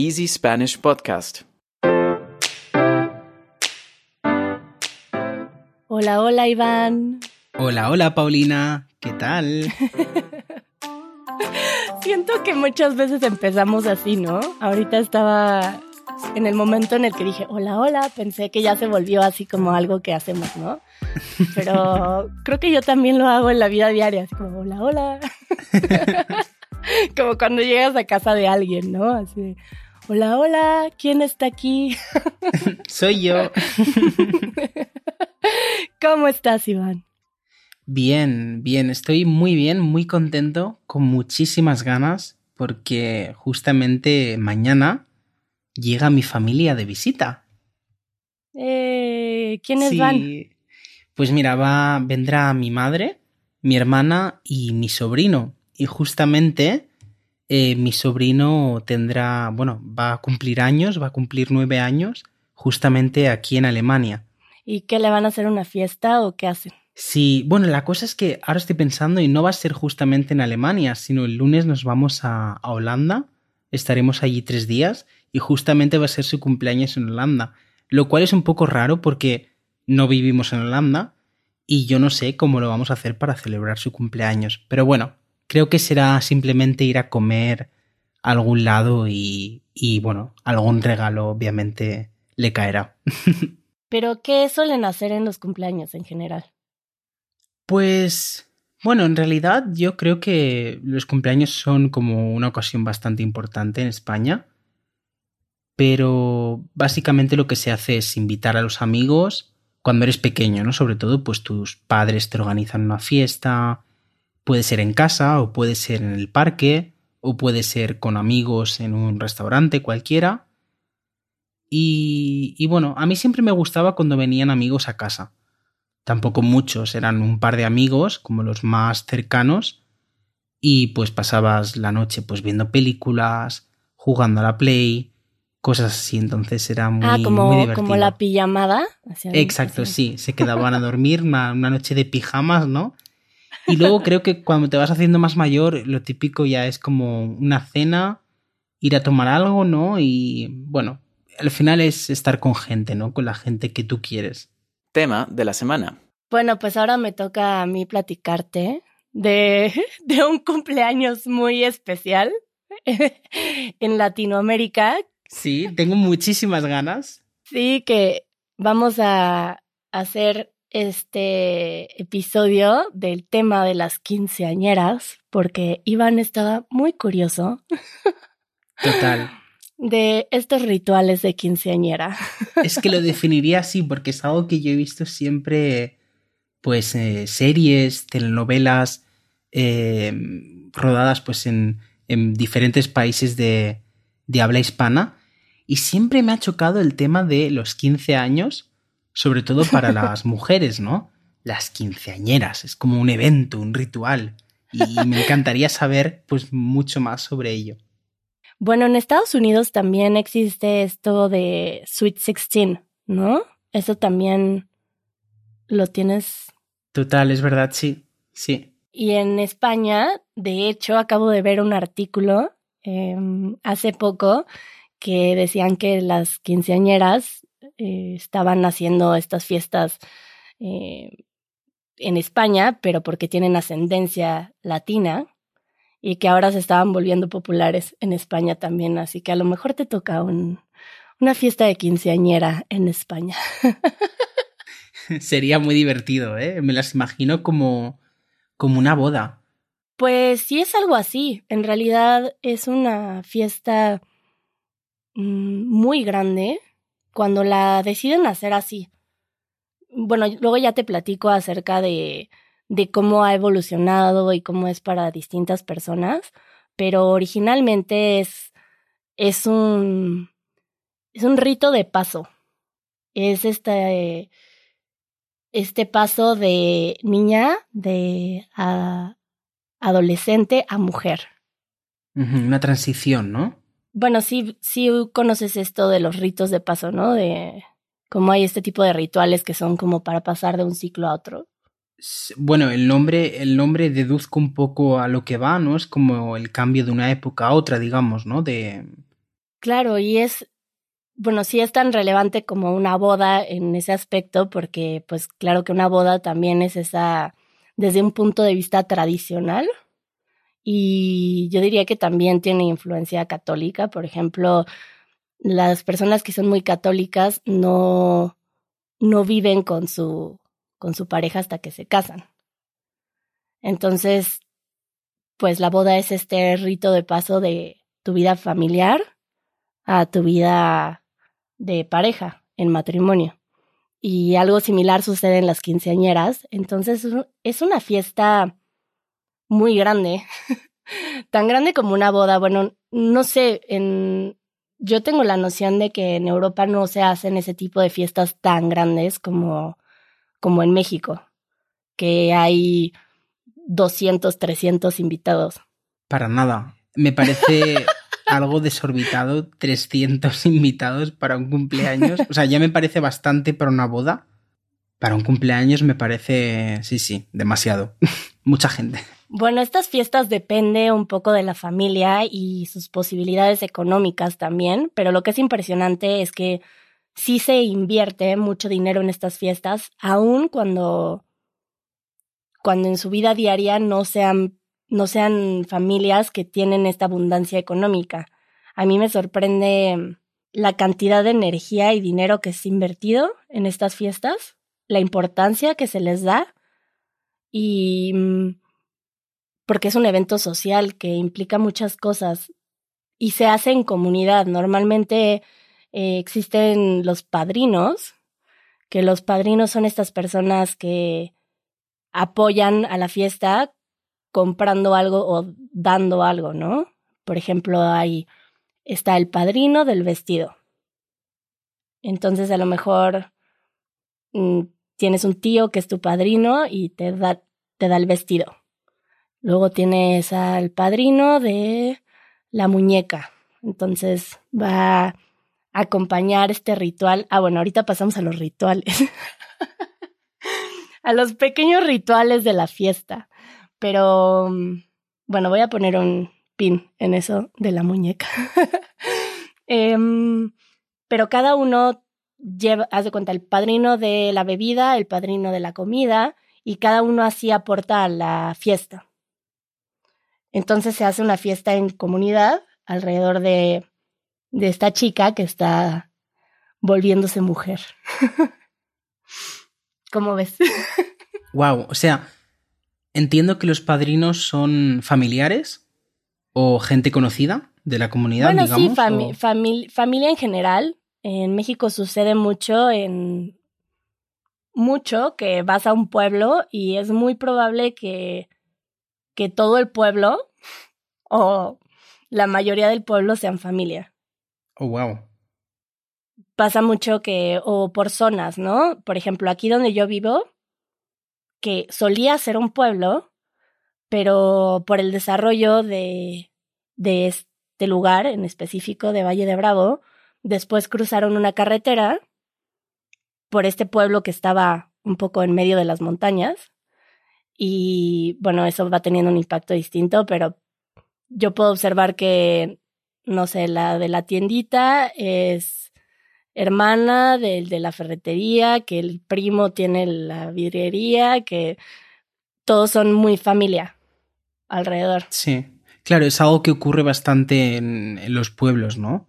Easy Spanish Podcast. Hola, hola Iván. Hola, hola Paulina, ¿qué tal? Siento que muchas veces empezamos así, ¿no? Ahorita estaba en el momento en el que dije, hola, hola, pensé que ya se volvió así como algo que hacemos, ¿no? Pero creo que yo también lo hago en la vida diaria, así como, hola, hola. como cuando llegas a casa de alguien, ¿no? Así, hola, hola, ¿quién está aquí? Soy yo. ¿Cómo estás, Iván? Bien, bien, estoy muy bien, muy contento, con muchísimas ganas, porque justamente mañana llega mi familia de visita. Eh, ¿Quiénes van? Pues mira, va, vendrá mi madre, mi hermana y mi sobrino. Y justamente eh, mi sobrino tendrá, bueno, va a cumplir años, va a cumplir nueve años, justamente aquí en Alemania. ¿Y qué le van a hacer una fiesta o qué hacen? Sí, bueno, la cosa es que ahora estoy pensando y no va a ser justamente en Alemania, sino el lunes nos vamos a, a Holanda, estaremos allí tres días y justamente va a ser su cumpleaños en Holanda, lo cual es un poco raro porque no vivimos en Holanda y yo no sé cómo lo vamos a hacer para celebrar su cumpleaños, pero bueno, creo que será simplemente ir a comer a algún lado y, y bueno, algún regalo obviamente le caerá. ¿Pero qué suelen hacer en los cumpleaños en general? Pues bueno, en realidad yo creo que los cumpleaños son como una ocasión bastante importante en España, pero básicamente lo que se hace es invitar a los amigos cuando eres pequeño, ¿no? Sobre todo, pues tus padres te organizan una fiesta, puede ser en casa o puede ser en el parque o puede ser con amigos en un restaurante cualquiera. Y, y bueno, a mí siempre me gustaba cuando venían amigos a casa tampoco muchos, eran un par de amigos, como los más cercanos, y pues pasabas la noche pues viendo películas, jugando a la play, cosas así, entonces era muy, ah, como, muy divertido. como la pijamada. Exacto, sí, se quedaban a dormir, una, una noche de pijamas, ¿no? Y luego creo que cuando te vas haciendo más mayor, lo típico ya es como una cena, ir a tomar algo, ¿no? Y bueno, al final es estar con gente, ¿no? Con la gente que tú quieres. Tema de la semana. Bueno, pues ahora me toca a mí platicarte de, de un cumpleaños muy especial en Latinoamérica. Sí, tengo muchísimas ganas. Sí, que vamos a hacer este episodio del tema de las quinceañeras, porque Iván estaba muy curioso. Total de estos rituales de quinceañera. Es que lo definiría así porque es algo que yo he visto siempre, pues, eh, series, telenovelas eh, rodadas pues en, en diferentes países de, de, habla hispana y siempre me ha chocado el tema de los 15 años, sobre todo para las mujeres, ¿no? Las quinceañeras, es como un evento, un ritual y me encantaría saber pues mucho más sobre ello. Bueno, en Estados Unidos también existe esto de Sweet 16, ¿no? Eso también lo tienes. Total, es verdad, sí, sí. Y en España, de hecho, acabo de ver un artículo eh, hace poco que decían que las quinceañeras eh, estaban haciendo estas fiestas eh, en España, pero porque tienen ascendencia latina y que ahora se estaban volviendo populares en España también, así que a lo mejor te toca un, una fiesta de quinceañera en España. Sería muy divertido, ¿eh? Me las imagino como, como una boda. Pues sí es algo así. En realidad es una fiesta mmm, muy grande cuando la deciden hacer así. Bueno, luego ya te platico acerca de, de cómo ha evolucionado y cómo es para distintas personas, pero originalmente es, es un, es un rito de paso. Es este, este paso de niña, de a, adolescente a mujer. Una transición, ¿no? Bueno, sí, sí conoces esto de los ritos de paso, ¿no? De cómo hay este tipo de rituales que son como para pasar de un ciclo a otro. Bueno, el nombre, el nombre deduzco un poco a lo que va, ¿no? Es como el cambio de una época a otra, digamos, ¿no? De, Claro, y es, bueno, sí es tan relevante como una boda en ese aspecto, porque pues claro que una boda también es esa, desde un punto de vista tradicional, y yo diría que también tiene influencia católica, por ejemplo, las personas que son muy católicas no, no viven con su, con su pareja hasta que se casan. Entonces, pues la boda es este rito de paso de tu vida familiar a tu vida de pareja en matrimonio. Y algo similar sucede en las quinceañeras. Entonces es una fiesta muy grande, tan grande como una boda. Bueno, no sé, en... yo tengo la noción de que en Europa no se hacen ese tipo de fiestas tan grandes como, como en México, que hay 200, 300 invitados. Para nada. Me parece algo desorbitado, 300 invitados para un cumpleaños. O sea, ya me parece bastante para una boda. Para un cumpleaños me parece, sí, sí, demasiado. Mucha gente. Bueno, estas fiestas depende un poco de la familia y sus posibilidades económicas también, pero lo que es impresionante es que sí se invierte mucho dinero en estas fiestas, aun cuando, cuando en su vida diaria no sean, no sean familias que tienen esta abundancia económica. A mí me sorprende la cantidad de energía y dinero que es invertido en estas fiestas, la importancia que se les da y mm, porque es un evento social que implica muchas cosas y se hace en comunidad. Normalmente eh, existen los padrinos, que los padrinos son estas personas que apoyan a la fiesta comprando algo o dando algo, ¿no? Por ejemplo, ahí está el padrino del vestido. Entonces a lo mejor mm, tienes un tío que es tu padrino y te da, te da el vestido. Luego tienes al padrino de la muñeca. Entonces va a acompañar este ritual. Ah, bueno, ahorita pasamos a los rituales. a los pequeños rituales de la fiesta. Pero bueno, voy a poner un pin en eso de la muñeca. Em, pero cada uno lleva, haz de cuenta, el padrino de la bebida, el padrino de la comida, y cada uno así aporta a la fiesta. Entonces se hace una fiesta en comunidad alrededor de, de esta chica que está volviéndose mujer. ¿Cómo ves? wow, o sea, entiendo que los padrinos son familiares o gente conocida de la comunidad, bueno, digamos. Sí, familia en general. En México sucede mucho en mucho que vas a un pueblo y es muy probable que que todo el pueblo o la mayoría del pueblo sean familia. Oh, wow. Pasa mucho que, o por zonas, ¿no? Por ejemplo, aquí donde yo vivo, que solía ser un pueblo, pero por el desarrollo de, de este lugar en específico, de Valle de Bravo, después cruzaron una carretera por este pueblo que estaba un poco en medio de las montañas y bueno, eso va teniendo un impacto distinto, pero yo puedo observar que, no sé, la de la tiendita es hermana del de la ferretería, que el primo tiene la vidriería, que todos son muy familia alrededor. Sí, claro, es algo que ocurre bastante en, en los pueblos, ¿no?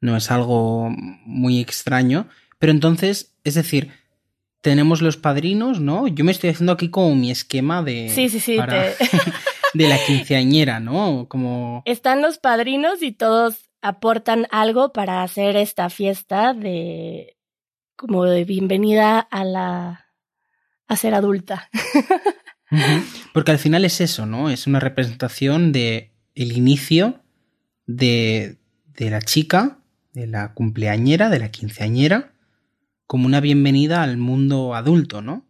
No es algo muy extraño, pero entonces, es decir, tenemos los padrinos, ¿no? Yo me estoy haciendo aquí como mi esquema de. Sí, sí, sí. de la quinceañera, ¿no? Como. Están los padrinos y todos aportan algo para hacer esta fiesta de. como de bienvenida a la. a ser adulta. Porque al final es eso, ¿no? Es una representación de el inicio de, de la chica, de la cumpleañera, de la quinceañera como una bienvenida al mundo adulto, ¿no?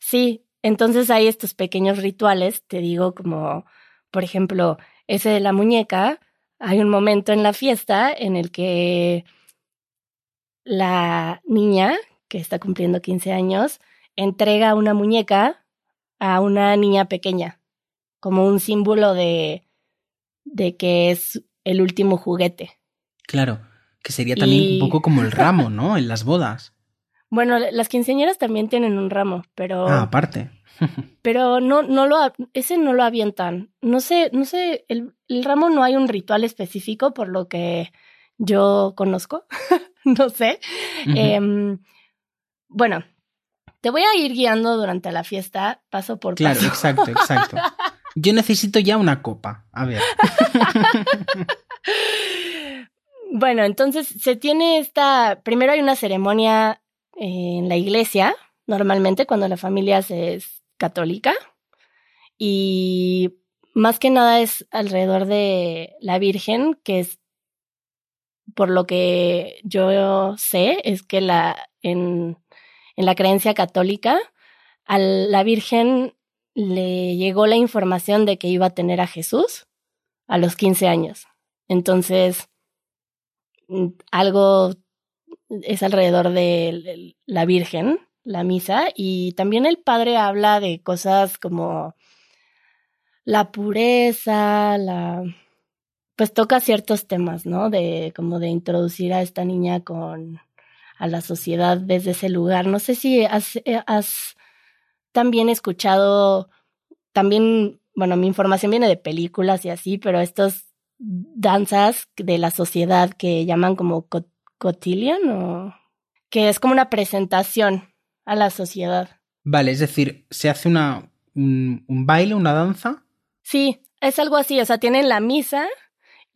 Sí, entonces hay estos pequeños rituales, te digo, como, por ejemplo, ese de la muñeca, hay un momento en la fiesta en el que la niña, que está cumpliendo 15 años, entrega una muñeca a una niña pequeña, como un símbolo de, de que es el último juguete Claro, que sería también Y- un poco como el ramo, ¿no? En las bodas. Bueno, las quinceañeras también tienen un ramo, pero, Ah, aparte. pero no, no lo, ese no lo avientan. No sé, no sé, el, el ramo no hay un ritual específico por lo que yo conozco. no sé. Em, bueno, te voy a ir guiando durante la fiesta, paso por Claro, paso. exacto, exacto. Yo necesito ya una copa. A ver. Bueno, entonces se tiene esta, primero hay una ceremonia en la iglesia, normalmente cuando la familia es católica, y más que nada es alrededor de la Virgen, que es, por lo que yo sé, es que la, en, en la creencia católica, a la Virgen le llegó la información de que iba a tener a Jesús a los 15 años. Entonces, algo es alrededor de la Virgen, la misa, y también el padre habla de cosas como la pureza, la pues toca ciertos temas, ¿no? De como de introducir a esta niña con a la sociedad desde ese lugar. No sé si has, eh, has también escuchado, también, bueno, mi información viene de películas y así, pero estos danzas de la sociedad que llaman como cot cotillion o que es como una presentación a la sociedad. Vale, es decir, se hace una, un, un baile, una danza. Sí, es algo así, o sea, tienen la misa,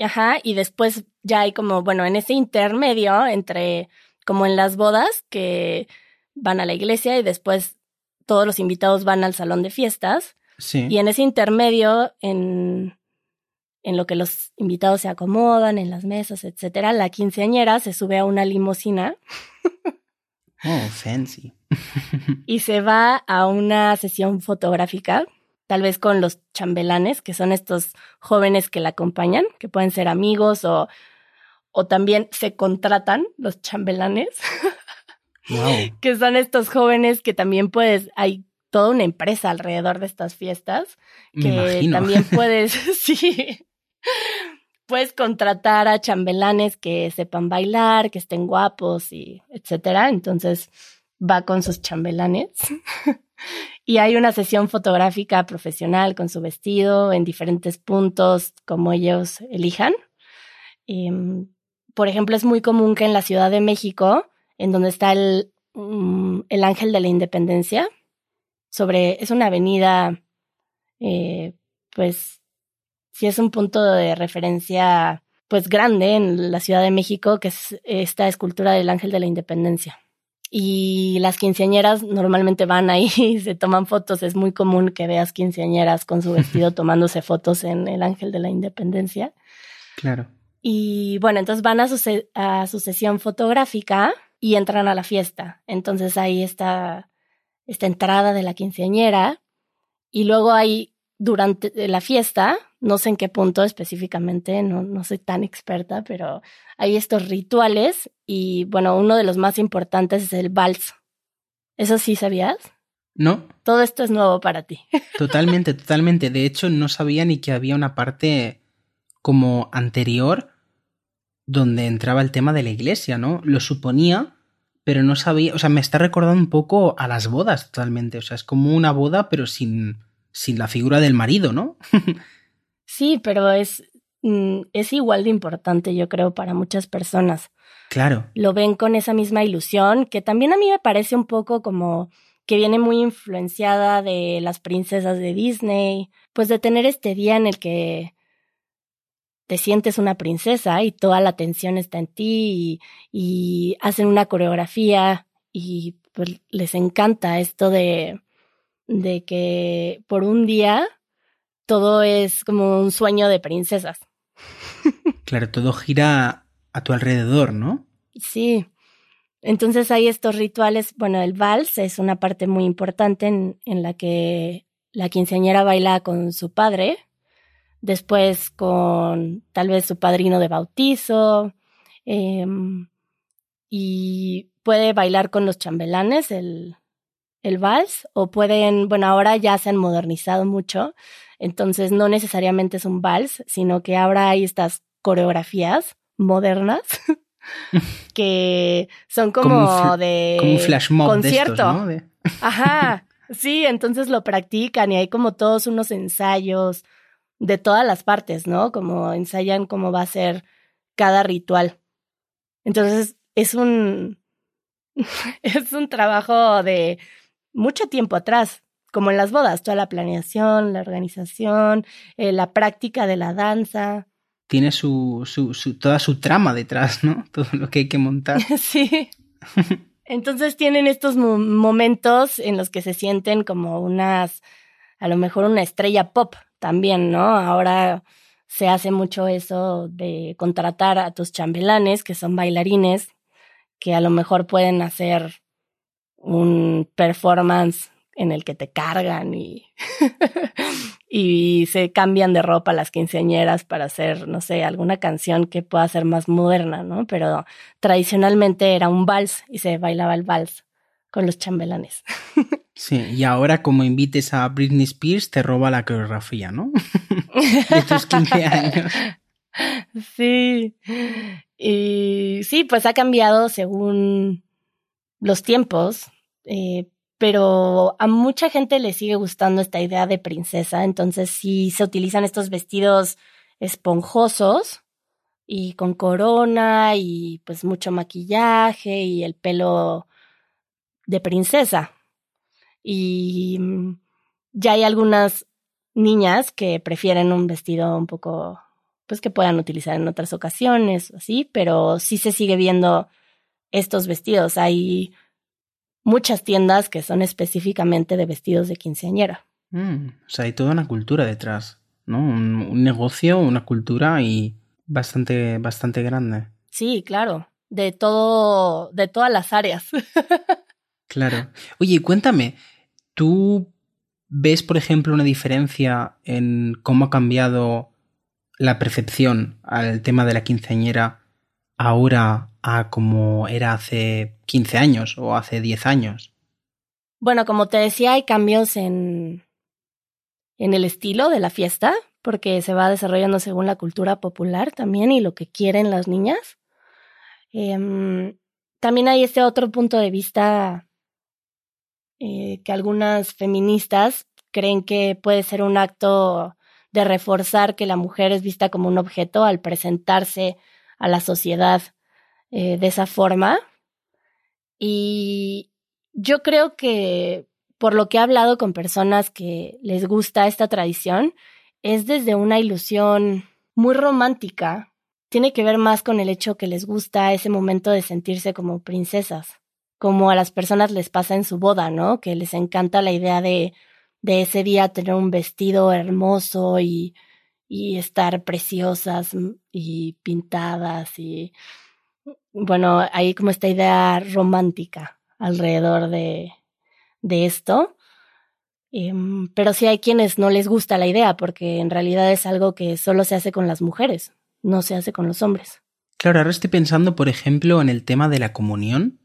ajá, y después ya hay como, bueno, en ese intermedio entre, como en las bodas, que van a la iglesia y después todos los invitados van al salón de fiestas, Sí. y en ese intermedio, en, en lo que los invitados se acomodan, en las mesas, etcétera, la quinceañera se sube a una limusina Oh, fancy. y se va a una sesión fotográfica, tal vez con los chambelanes, que son estos jóvenes que la acompañan, que pueden ser amigos o, o también se contratan los chambelanes, Wow. que son estos jóvenes que también puedes, hay toda una empresa alrededor de estas fiestas, que también puedes, sí, puedes contratar a chambelanes que sepan bailar, que estén guapos y etcétera. Entonces va con sus chambelanes y hay una sesión fotográfica profesional con su vestido en diferentes puntos como ellos elijan. Em, por ejemplo, es muy común que en la Ciudad de México, en donde está el, mm, el Ángel de la Independencia, sobre, es una avenida, eh, pues, sí es un punto de referencia, pues, grande en la Ciudad de México, que es esta escultura del Ángel de la Independencia. Y las quinceañeras normalmente van ahí y se toman fotos. Es muy común que veas quinceañeras con su vestido tomándose fotos en el Ángel de la Independencia. Claro. Y bueno, entonces van a su, a su sesión fotográfica y entran a la fiesta. Entonces ahí está esta entrada de la quinceañera y luego hay durante la fiesta, no sé en qué punto específicamente, no, no soy tan experta, pero hay estos rituales y bueno, uno de los más importantes es el vals. ¿Eso sí sabías? No, Todo esto es nuevo para ti. totalmente, totalmente. De hecho, no sabía ni que había una parte como anterior donde entraba el tema de la iglesia, ¿no? Lo suponía, pero no sabía, o sea, me está recordando un poco a las bodas totalmente, o sea, es como una boda pero sin, sin la figura del marido, ¿no? Sí, pero es, mm, es igual de importante, yo creo, para muchas personas. Claro, lo ven con esa misma ilusión, que también a mí me parece un poco como que viene muy influenciada de las princesas de Disney, pues de tener este día en el que te sientes una princesa y toda la atención está en ti y, y hacen una coreografía y pues les encanta esto de, de que por un día todo es como un sueño de princesas. claro, todo gira a tu alrededor, ¿no? Sí. Entonces hay estos rituales, bueno, el vals es una parte muy importante en, en la que la quinceañera baila con su padre, después con tal vez su padrino de bautizo, em, y puede bailar con los chambelanes el, el vals, o pueden, bueno, ahora ya se han modernizado mucho, entonces no necesariamente es un vals, sino que ahora hay estas coreografías modernas que son como, de como un flash mob concierto. De estos, ¿no? Ajá, sí, entonces lo practican y hay como todos unos ensayos de todas las partes, ¿no? Como ensayan cómo va a ser cada ritual. Entonces es un es un trabajo de mucho tiempo atrás, como en las bodas, toda la planeación, la organización, eh, la práctica de la danza. Tiene su, su, su, toda su trama detrás, ¿no? Todo lo que hay que montar. sí. Entonces tienen estos momentos en los que se sienten como unas, a lo mejor una estrella pop también, ¿no? Ahora se hace mucho eso de contratar a tus chambelanes, que son bailarines, que a lo mejor pueden hacer un performance en el que te cargan y, y se cambian de ropa las quinceañeras para hacer, no sé, alguna canción que pueda ser más moderna, ¿no? Pero tradicionalmente era un vals y se bailaba el vals con los chambelanes. Sí, y ahora como invites a Britney Spears te roba la coreografía, ¿no? de tus 15 años. Sí. Y sí, pues ha cambiado según los tiempos, eh, pero a mucha gente le sigue gustando esta idea de princesa, entonces sí se utilizan estos vestidos esponjosos y con corona y pues mucho maquillaje y el pelo de princesa. Y mm, ya hay algunas niñas que prefieren un vestido un poco, pues que puedan utilizar en otras ocasiones, así, pero sí se sigue viendo estos vestidos. Hay muchas tiendas que son específicamente de vestidos de quinceañera. Mm, o sea, hay toda una cultura detrás, ¿no? Un, un, negocio, una cultura y bastante, bastante grande. Sí, claro. De todo, de todas las áreas. claro. Oye, cuéntame, ¿tú ves, por ejemplo, una diferencia en cómo ha cambiado la percepción al tema de la quinceañera ahora a como era hace 15 años o hace 10 años? Bueno, como te decía, hay cambios en, en el estilo de la fiesta, porque se va desarrollando según la cultura popular también y lo que quieren las niñas. Eh, también hay este otro punto de vista eh, que algunas feministas creen que puede ser un acto de reforzar que la mujer es vista como un objeto al presentarse a la sociedad eh, de esa forma. Y yo creo que por lo que he hablado con personas que les gusta esta tradición, es desde una ilusión muy romántica. Tiene que ver más con el hecho que les gusta ese momento de sentirse como princesas, como a las personas les pasa en su boda, ¿no? Que les encanta la idea de, de ese día tener un vestido hermoso y, y estar preciosas y pintadas y bueno, hay como esta idea romántica alrededor de, de esto. Um, pero sí hay quienes no les gusta la idea porque en realidad es algo que solo se hace con las mujeres, no se hace con los hombres. Claro, ahora estoy pensando, por ejemplo, en el tema de la comunión.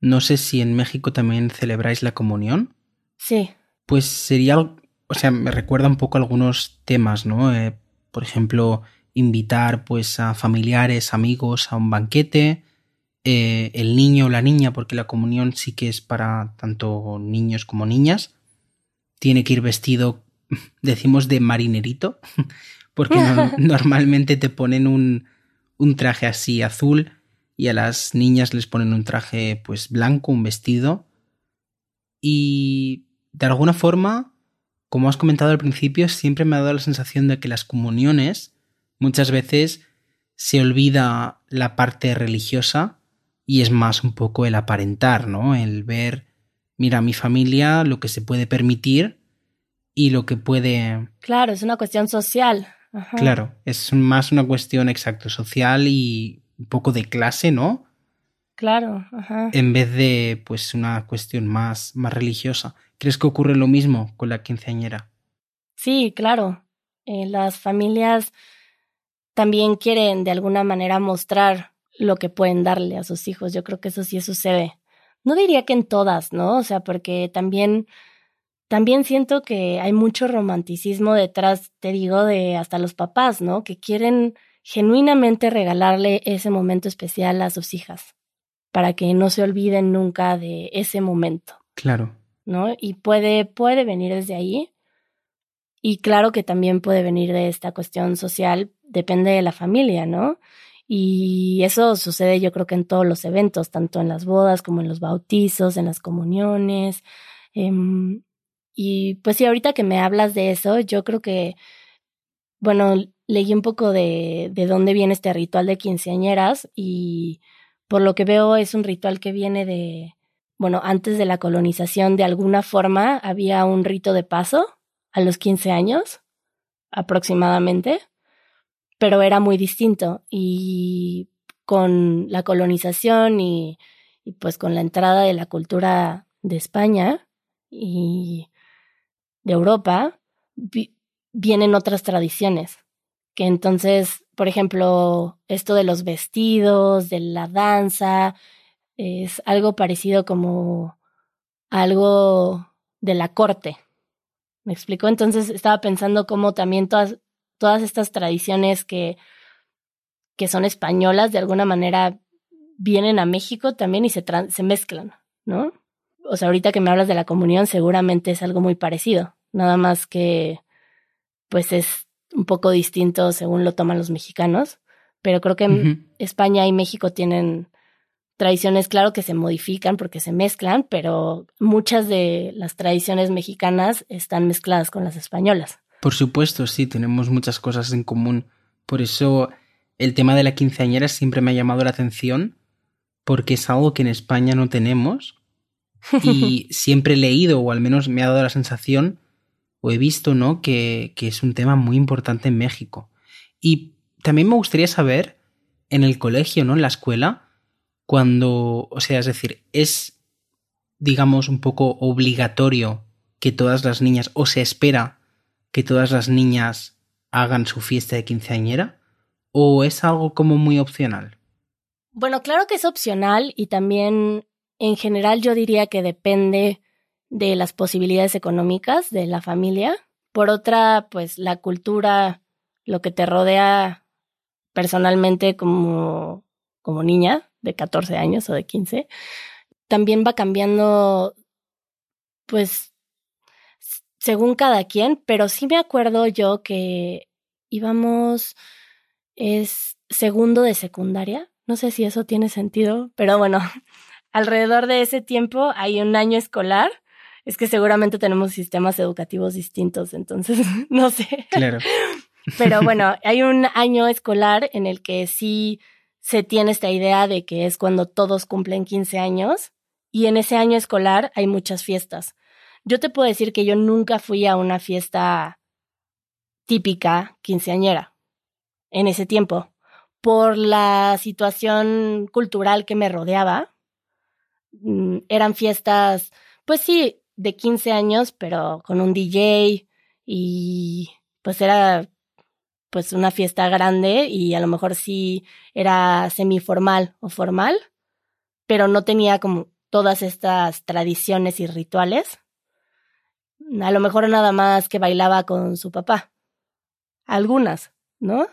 No sé si en México también celebráis la comunión. Sí. Pues sería, o sea, me recuerda un poco algunos temas, ¿no? Eh, por ejemplo, invitar pues a familiares, amigos a un banquete, eh, el niño o la niña, porque la comunión sí que es para tanto niños como niñas, tiene que ir vestido, decimos, de marinerito, porque no, normalmente te ponen un, un traje así azul y a las niñas les ponen un traje pues blanco, un vestido. Y de alguna forma, como has comentado al principio, siempre me ha dado la sensación de que las comuniones muchas veces se olvida la parte religiosa y es más un poco el aparentar, ¿no? El ver, mira, mi familia, lo que se puede permitir y lo que puede... Claro, es una cuestión social. Ajá. Claro, es más una cuestión exacto social y un poco de clase, ¿no? Claro, ajá. En vez de, pues, una cuestión más, más religiosa. ¿Crees que ocurre lo mismo con la quinceañera? Sí, claro. Eh, las familias también quieren de alguna manera mostrar lo que pueden darle a sus hijos. Yo creo que eso sí sucede. No diría que en todas, ¿no? O sea, porque también también siento que hay mucho romanticismo detrás, te digo, de hasta los papás, ¿no? Que quieren genuinamente regalarle ese momento especial a sus hijas, para que no se olviden nunca de ese momento. Claro. ¿No? Y puede, puede venir desde ahí. Y claro que también puede venir de esta cuestión social, depende de la familia, ¿no? Y eso sucede yo creo que en todos los eventos, tanto en las bodas como en los bautizos, en las comuniones. Em, y pues sí, ahorita que me hablas de eso, yo creo que, bueno, leí un poco de, de dónde viene este ritual de quinceañeras y por lo que veo es un ritual que viene de, bueno, antes de la colonización, de alguna forma había un rito de paso a los 15 años, aproximadamente pero era muy distinto. Y con la colonización y, pues con la entrada de la cultura de España y de Europa, vienen otras tradiciones, que entonces, por ejemplo, esto de los vestidos, de la danza, es algo parecido como algo de la corte. ¿Me explico? Entonces estaba pensando cómo también todas todas estas tradiciones que, que son españolas de alguna manera vienen a México también y se, se mezclan, ¿no? O sea, ahorita que me hablas de la comunión, seguramente es algo muy parecido, nada más que pues es un poco distinto según lo toman los mexicanos, pero creo que España y México tienen tradiciones, claro que se modifican porque se mezclan, pero muchas de las tradiciones mexicanas están mezcladas con las españolas. Por supuesto, sí, tenemos muchas cosas en común. Por eso el tema de la quinceañera siempre me ha llamado la atención, porque es algo que en España no tenemos. Y siempre he leído, o al menos me ha dado la sensación, o he visto, ¿no?, que, que es un tema muy importante en México. Y también me gustaría saber, en el colegio, ¿no?, en la escuela, cuando, o sea, es decir, es, digamos, un poco obligatorio que todas las niñas, o se espera que todas las niñas hagan su fiesta de quinceañera? ¿O es algo como muy opcional? Bueno, claro que es opcional y también en general yo diría que depende de las posibilidades económicas de la familia. Por otra, pues la cultura, lo que te rodea personalmente como, como niña de 14 años o de 15, también va cambiando pues según cada quien, pero sí me acuerdo yo que íbamos, es segundo de secundaria, no sé si eso tiene sentido, pero bueno, alrededor de ese tiempo hay un año escolar. Es que seguramente tenemos sistemas educativos distintos, entonces no sé. Claro. Pero bueno, hay un año escolar en el que sí se tiene esta idea de que es cuando todos cumplen 15 años y en ese año escolar hay muchas fiestas. Yo te puedo decir que yo nunca fui a una fiesta típica quinceañera en ese tiempo por la situación cultural que me rodeaba. Mm, eran fiestas, pues sí, de 15 años, pero con un DJ y pues era pues una fiesta grande y a lo mejor sí era semiformal o formal, pero no tenía como todas estas tradiciones y rituales a lo mejor nada más que bailaba con su papá. Algunas, ¿no?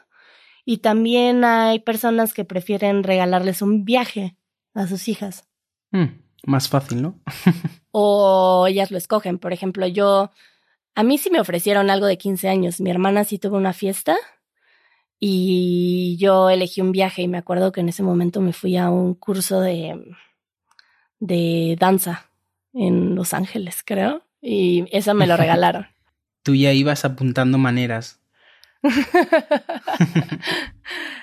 Y también hay personas que prefieren regalarles un viaje a sus hijas. Hmm, más fácil, ¿no? o ellas lo escogen. Por ejemplo, yo, a mí sí me ofrecieron algo de 15 años. Mi hermana sí tuvo una fiesta y yo elegí un viaje y me acuerdo que en ese momento me fui a un curso de, de danza en Los Ángeles, creo y eso me lo regalaron. Tú ya ibas apuntando maneras.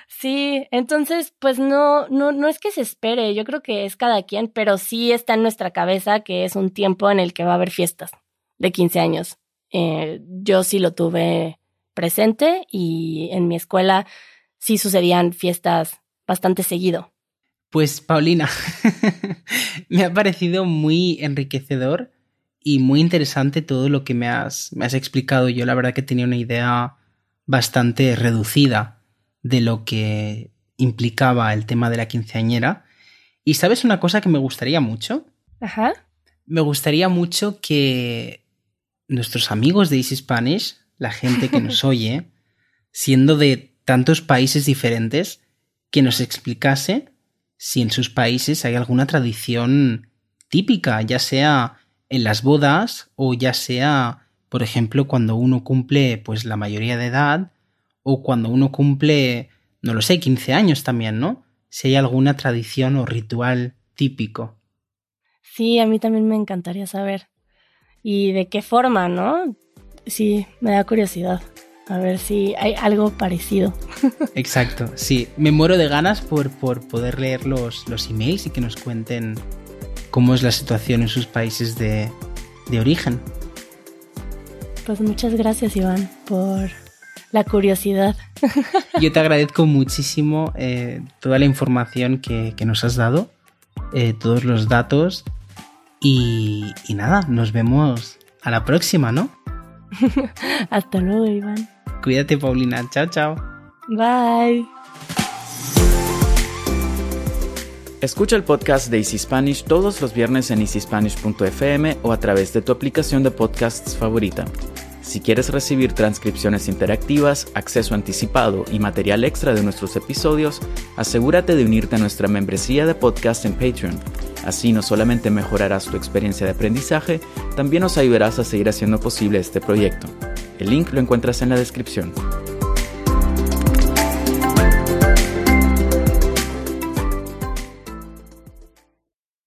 sí, entonces, pues no, no, no es que se espere, yo creo que es cada quien, pero sí está en nuestra cabeza que es un tiempo en el que va a haber fiestas de 15 años. Eh, yo sí lo tuve presente y en mi escuela sí sucedían fiestas bastante seguido. Pues Paulina, me ha parecido muy enriquecedor y muy interesante todo lo que me has, me has explicado. Yo la verdad que tenía una idea bastante reducida de lo que implicaba el tema de la quinceañera. Y sabes una cosa que me gustaría mucho? Ajá. Me gustaría mucho que nuestros amigos de Easy Spanish, la gente que nos oye, siendo de tantos países diferentes que nos explicase si en sus países hay alguna tradición típica, ya sea en las bodas o ya sea, por ejemplo, cuando uno cumple pues la mayoría de edad o cuando uno cumple, no lo sé, 15 años también, ¿no? Si hay alguna tradición o ritual típico. Sí, a mí también me encantaría saber. ¿Y de qué forma, no? Sí, me da curiosidad. A ver si hay algo parecido. Exacto, sí. Me muero de ganas por, por poder leer los, los emails y que nos cuenten cómo es la situación en sus países de, de origen. Pues muchas gracias, Iván, por la curiosidad. Yo te agradezco muchísimo eh, toda la información que, que nos has dado, eh, todos los datos y, y nada, nos vemos a la próxima, ¿no? Hasta luego, Iván. Cuídate, Paulina. Chao, chao. Bye. Escucha el podcast de Easy Spanish todos los viernes en easyspanish.fm o a través de tu aplicación de podcasts favorita. Si quieres recibir transcripciones interactivas, acceso anticipado y material extra de nuestros episodios, asegúrate de unirte a nuestra membresía de podcast en Patreon. Así no solamente mejorarás tu experiencia de aprendizaje, también nos ayudarás a seguir haciendo posible este proyecto. El link lo encuentras en la descripción.